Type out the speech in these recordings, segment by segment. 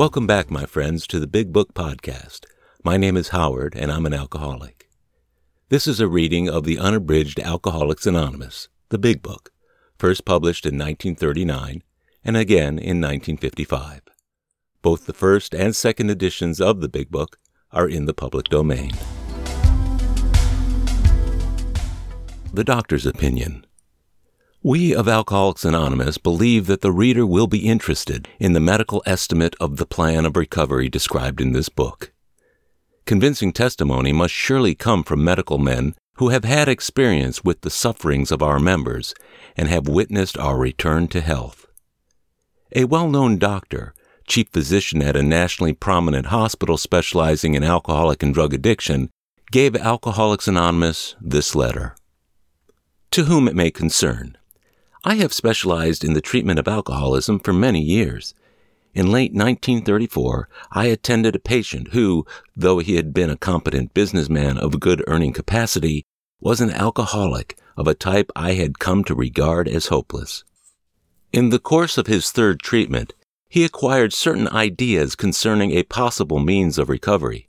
Welcome back, my friends, to the Big Book Podcast. My name is Howard, and I'm an alcoholic. This is a reading of the unabridged Alcoholics Anonymous, the Big Book, first published in 1939 and again in 1955. Both the first and second editions of the Big Book are in the public domain. The Doctor's Opinion we of Alcoholics Anonymous believe that the reader will be interested in the medical estimate of the plan of recovery described in this book. Convincing testimony must surely come from medical men who have had experience with the sufferings of our members and have witnessed our return to health. A well known doctor, chief physician at a nationally prominent hospital specializing in alcoholic and drug addiction, gave Alcoholics Anonymous this letter. To whom it may concern, I have specialized in the treatment of alcoholism for many years. In late 1934, I attended a patient who, though he had been a competent businessman of good earning capacity, was an alcoholic of a type I had come to regard as hopeless. In the course of his third treatment, he acquired certain ideas concerning a possible means of recovery.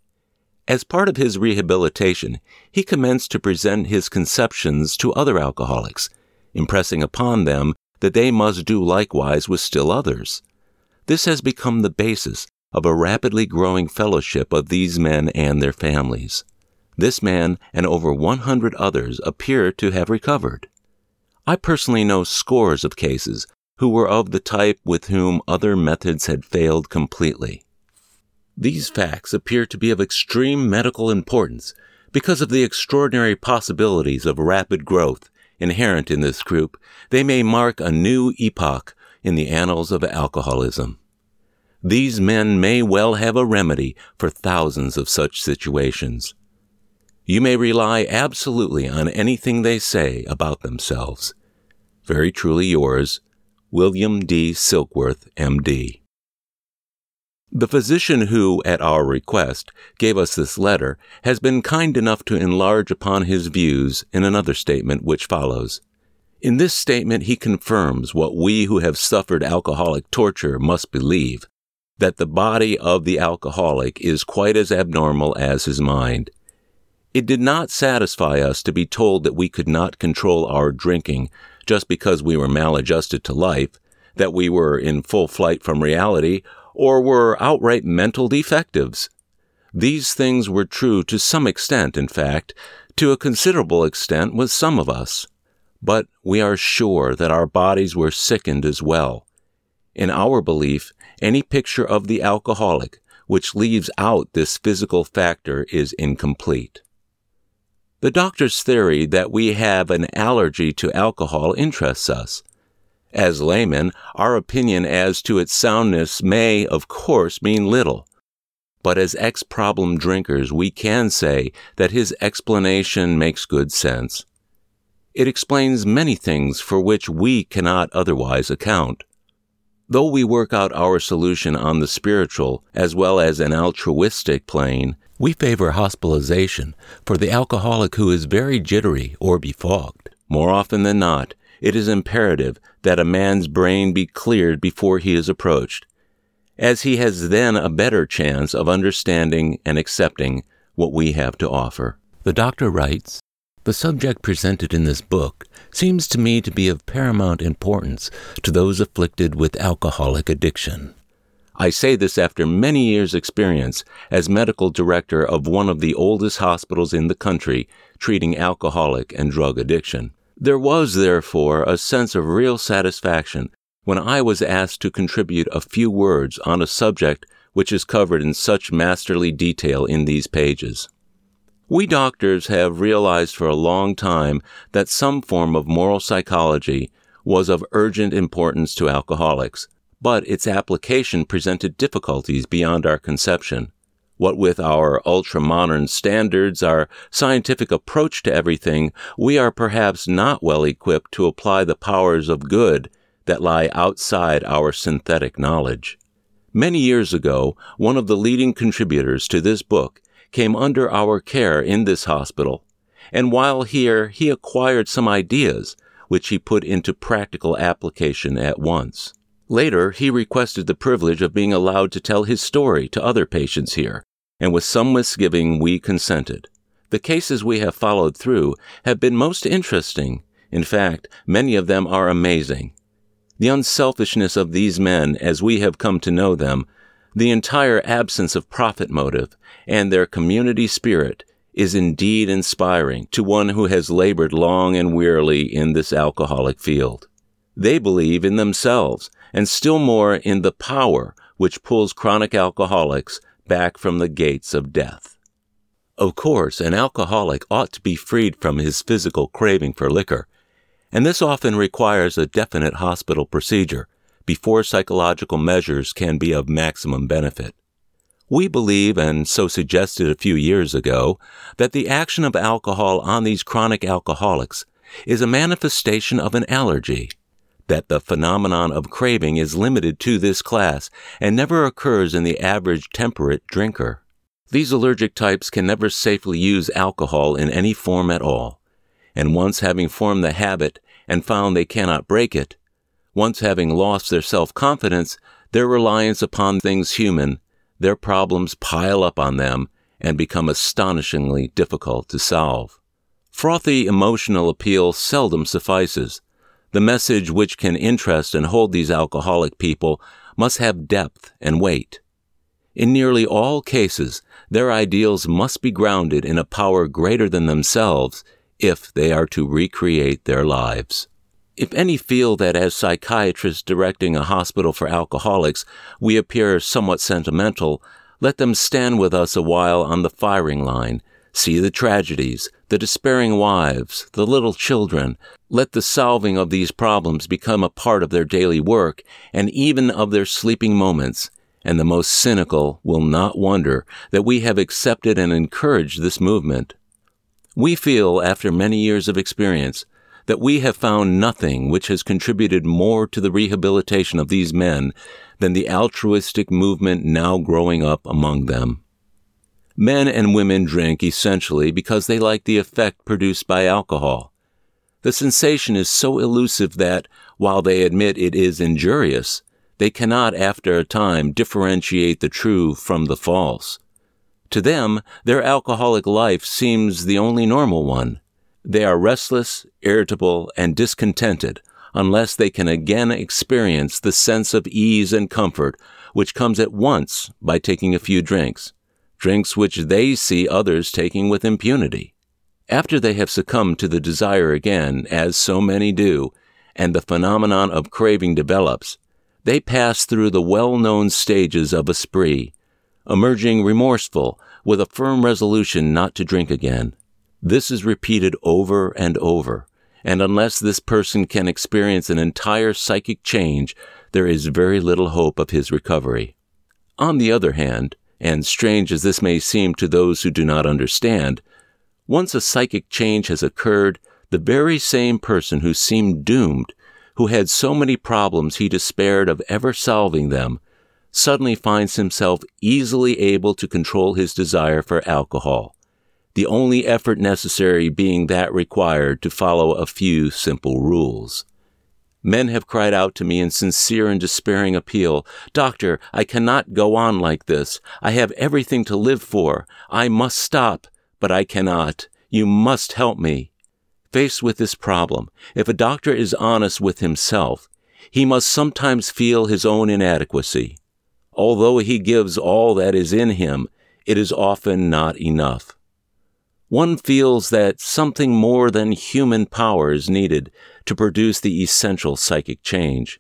As part of his rehabilitation, he commenced to present his conceptions to other alcoholics impressing upon them that they must do likewise with still others. This has become the basis of a rapidly growing fellowship of these men and their families. This man and over 100 others appear to have recovered. I personally know scores of cases who were of the type with whom other methods had failed completely. These facts appear to be of extreme medical importance because of the extraordinary possibilities of rapid growth inherent in this group, they may mark a new epoch in the annals of alcoholism. These men may well have a remedy for thousands of such situations. You may rely absolutely on anything they say about themselves. Very truly yours, William D. Silkworth, M.D. The physician who, at our request, gave us this letter has been kind enough to enlarge upon his views in another statement which follows. In this statement, he confirms what we who have suffered alcoholic torture must believe that the body of the alcoholic is quite as abnormal as his mind. It did not satisfy us to be told that we could not control our drinking just because we were maladjusted to life, that we were in full flight from reality, or were outright mental defectives. These things were true to some extent, in fact, to a considerable extent with some of us. But we are sure that our bodies were sickened as well. In our belief, any picture of the alcoholic which leaves out this physical factor is incomplete. The doctor's theory that we have an allergy to alcohol interests us. As laymen, our opinion as to its soundness may, of course, mean little. But as ex problem drinkers, we can say that his explanation makes good sense. It explains many things for which we cannot otherwise account. Though we work out our solution on the spiritual as well as an altruistic plane, we favor hospitalization for the alcoholic who is very jittery or befogged. More often than not, it is imperative that a man's brain be cleared before he is approached, as he has then a better chance of understanding and accepting what we have to offer. The doctor writes, the subject presented in this book seems to me to be of paramount importance to those afflicted with alcoholic addiction. I say this after many years' experience as medical director of one of the oldest hospitals in the country treating alcoholic and drug addiction. There was, therefore, a sense of real satisfaction when I was asked to contribute a few words on a subject which is covered in such masterly detail in these pages. We doctors have realized for a long time that some form of moral psychology was of urgent importance to alcoholics, but its application presented difficulties beyond our conception. What with our ultra modern standards, our scientific approach to everything, we are perhaps not well equipped to apply the powers of good that lie outside our synthetic knowledge. Many years ago, one of the leading contributors to this book came under our care in this hospital, and while here he acquired some ideas which he put into practical application at once. Later, he requested the privilege of being allowed to tell his story to other patients here, and with some misgiving we consented. The cases we have followed through have been most interesting. In fact, many of them are amazing. The unselfishness of these men, as we have come to know them, the entire absence of profit motive, and their community spirit is indeed inspiring to one who has labored long and wearily in this alcoholic field. They believe in themselves, and still more in the power which pulls chronic alcoholics back from the gates of death. Of course, an alcoholic ought to be freed from his physical craving for liquor, and this often requires a definite hospital procedure before psychological measures can be of maximum benefit. We believe, and so suggested a few years ago, that the action of alcohol on these chronic alcoholics is a manifestation of an allergy, that the phenomenon of craving is limited to this class and never occurs in the average temperate drinker. These allergic types can never safely use alcohol in any form at all, and once having formed the habit and found they cannot break it, once having lost their self confidence, their reliance upon things human their problems pile up on them and become astonishingly difficult to solve. Frothy emotional appeal seldom suffices. The message which can interest and hold these alcoholic people must have depth and weight. In nearly all cases, their ideals must be grounded in a power greater than themselves if they are to recreate their lives. If any feel that as psychiatrists directing a hospital for alcoholics, we appear somewhat sentimental, let them stand with us a while on the firing line, see the tragedies, the despairing wives, the little children. Let the solving of these problems become a part of their daily work and even of their sleeping moments, and the most cynical will not wonder that we have accepted and encouraged this movement. We feel, after many years of experience, that we have found nothing which has contributed more to the rehabilitation of these men than the altruistic movement now growing up among them. Men and women drink essentially because they like the effect produced by alcohol. The sensation is so elusive that, while they admit it is injurious, they cannot after a time differentiate the true from the false. To them, their alcoholic life seems the only normal one. They are restless, irritable, and discontented unless they can again experience the sense of ease and comfort which comes at once by taking a few drinks, drinks which they see others taking with impunity. After they have succumbed to the desire again, as so many do, and the phenomenon of craving develops, they pass through the well known stages of a spree, emerging remorseful with a firm resolution not to drink again. This is repeated over and over, and unless this person can experience an entire psychic change, there is very little hope of his recovery. On the other hand, and strange as this may seem to those who do not understand, once a psychic change has occurred, the very same person who seemed doomed, who had so many problems he despaired of ever solving them, suddenly finds himself easily able to control his desire for alcohol the only effort necessary being that required to follow a few simple rules. Men have cried out to me in sincere and despairing appeal, Doctor, I cannot go on like this. I have everything to live for. I must stop, but I cannot. You must help me. Faced with this problem, if a doctor is honest with himself, he must sometimes feel his own inadequacy. Although he gives all that is in him, it is often not enough one feels that something more than human power is needed to produce the essential psychic change.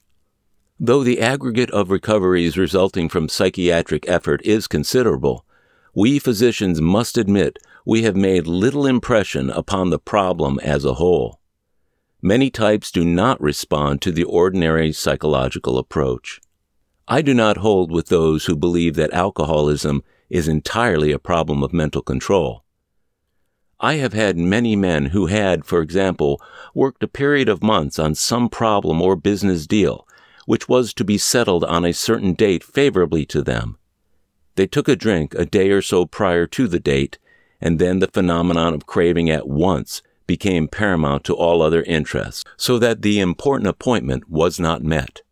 Though the aggregate of recoveries resulting from psychiatric effort is considerable, we physicians must admit we have made little impression upon the problem as a whole. Many types do not respond to the ordinary psychological approach. I do not hold with those who believe that alcoholism is entirely a problem of mental control. I have had many men who had, for example, worked a period of months on some problem or business deal, which was to be settled on a certain date favorably to them. They took a drink a day or so prior to the date, and then the phenomenon of craving at once became paramount to all other interests, so that the important appointment was not met.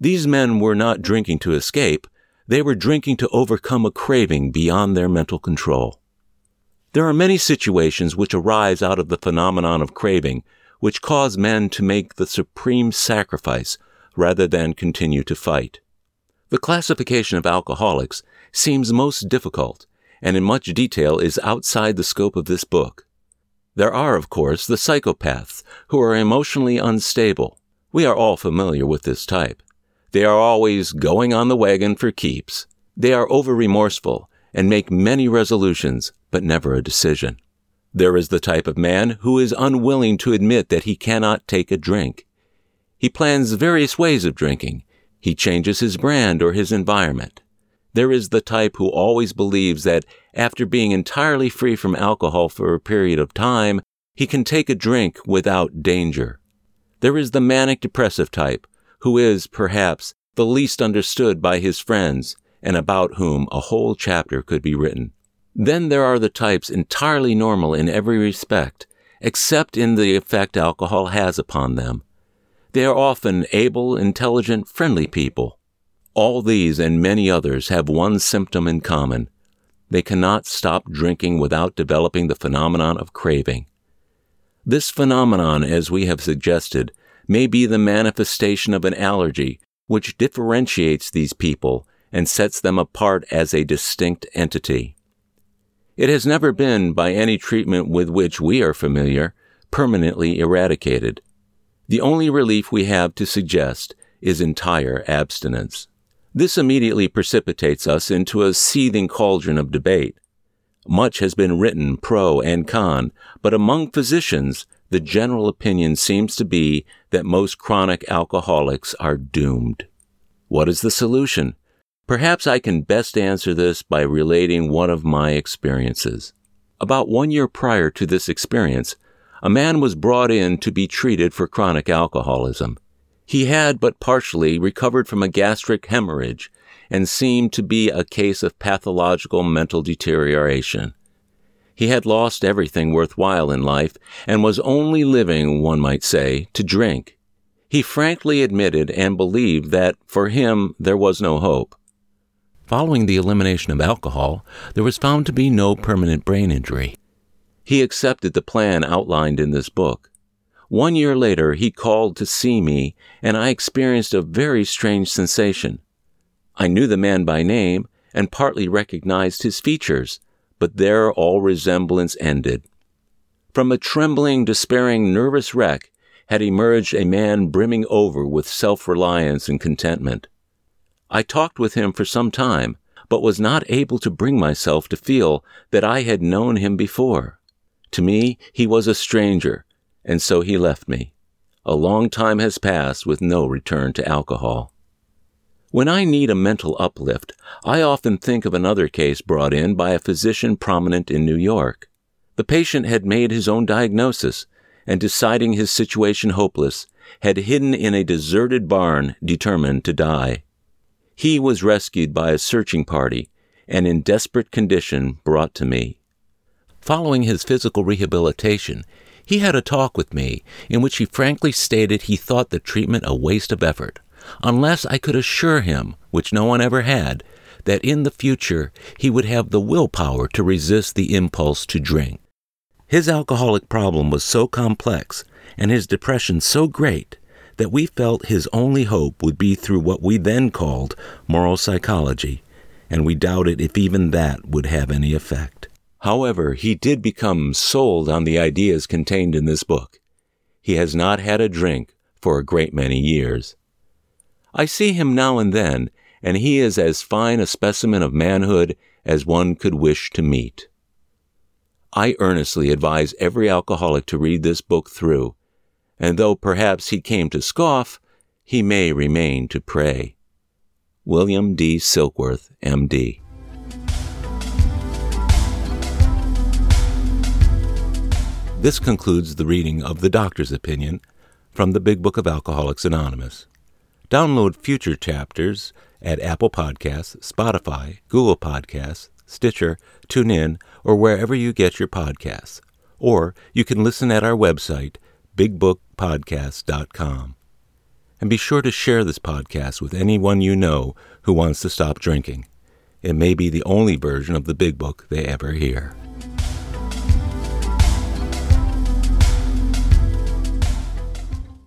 These men were not drinking to escape, they were drinking to overcome a craving beyond their mental control. There are many situations which arise out of the phenomenon of craving which cause men to make the supreme sacrifice rather than continue to fight. The classification of alcoholics seems most difficult and in much detail is outside the scope of this book. There are, of course, the psychopaths who are emotionally unstable. We are all familiar with this type. They are always going on the wagon for keeps. They are over remorseful and make many resolutions, but never a decision. There is the type of man who is unwilling to admit that he cannot take a drink. He plans various ways of drinking. He changes his brand or his environment. There is the type who always believes that after being entirely free from alcohol for a period of time, he can take a drink without danger. There is the manic depressive type, who is, perhaps, the least understood by his friends and about whom a whole chapter could be written. Then there are the types entirely normal in every respect, except in the effect alcohol has upon them. They are often able, intelligent, friendly people. All these and many others have one symptom in common. They cannot stop drinking without developing the phenomenon of craving. This phenomenon, as we have suggested, may be the manifestation of an allergy which differentiates these people and sets them apart as a distinct entity. It has never been, by any treatment with which we are familiar, permanently eradicated. The only relief we have to suggest is entire abstinence. This immediately precipitates us into a seething cauldron of debate. Much has been written pro and con, but among physicians, the general opinion seems to be that most chronic alcoholics are doomed. What is the solution? Perhaps I can best answer this by relating one of my experiences. About one year prior to this experience, a man was brought in to be treated for chronic alcoholism. He had but partially recovered from a gastric hemorrhage and seemed to be a case of pathological mental deterioration. He had lost everything worthwhile in life and was only living, one might say, to drink. He frankly admitted and believed that for him there was no hope. Following the elimination of alcohol, there was found to be no permanent brain injury. He accepted the plan outlined in this book. One year later, he called to see me, and I experienced a very strange sensation. I knew the man by name and partly recognized his features, but there all resemblance ended. From a trembling, despairing, nervous wreck had emerged a man brimming over with self reliance and contentment. I talked with him for some time, but was not able to bring myself to feel that I had known him before. To me, he was a stranger, and so he left me. A long time has passed with no return to alcohol. When I need a mental uplift, I often think of another case brought in by a physician prominent in New York. The patient had made his own diagnosis, and deciding his situation hopeless, had hidden in a deserted barn determined to die. He was rescued by a searching party and in desperate condition brought to me. Following his physical rehabilitation, he had a talk with me in which he frankly stated he thought the treatment a waste of effort, unless I could assure him, which no one ever had, that in the future he would have the willpower to resist the impulse to drink. His alcoholic problem was so complex and his depression so great that we felt his only hope would be through what we then called moral psychology, and we doubted if even that would have any effect. However, he did become sold on the ideas contained in this book. He has not had a drink for a great many years. I see him now and then, and he is as fine a specimen of manhood as one could wish to meet. I earnestly advise every alcoholic to read this book through and though perhaps he came to scoff, he may remain to pray. William D. Silkworth, M.D. This concludes the reading of The Doctor's Opinion from the Big Book of Alcoholics Anonymous. Download future chapters at Apple Podcasts, Spotify, Google Podcasts, Stitcher, TuneIn, or wherever you get your podcasts. Or you can listen at our website, bigbookpodcast.com. And be sure to share this podcast with anyone you know who wants to stop drinking. It may be the only version of the big book they ever hear.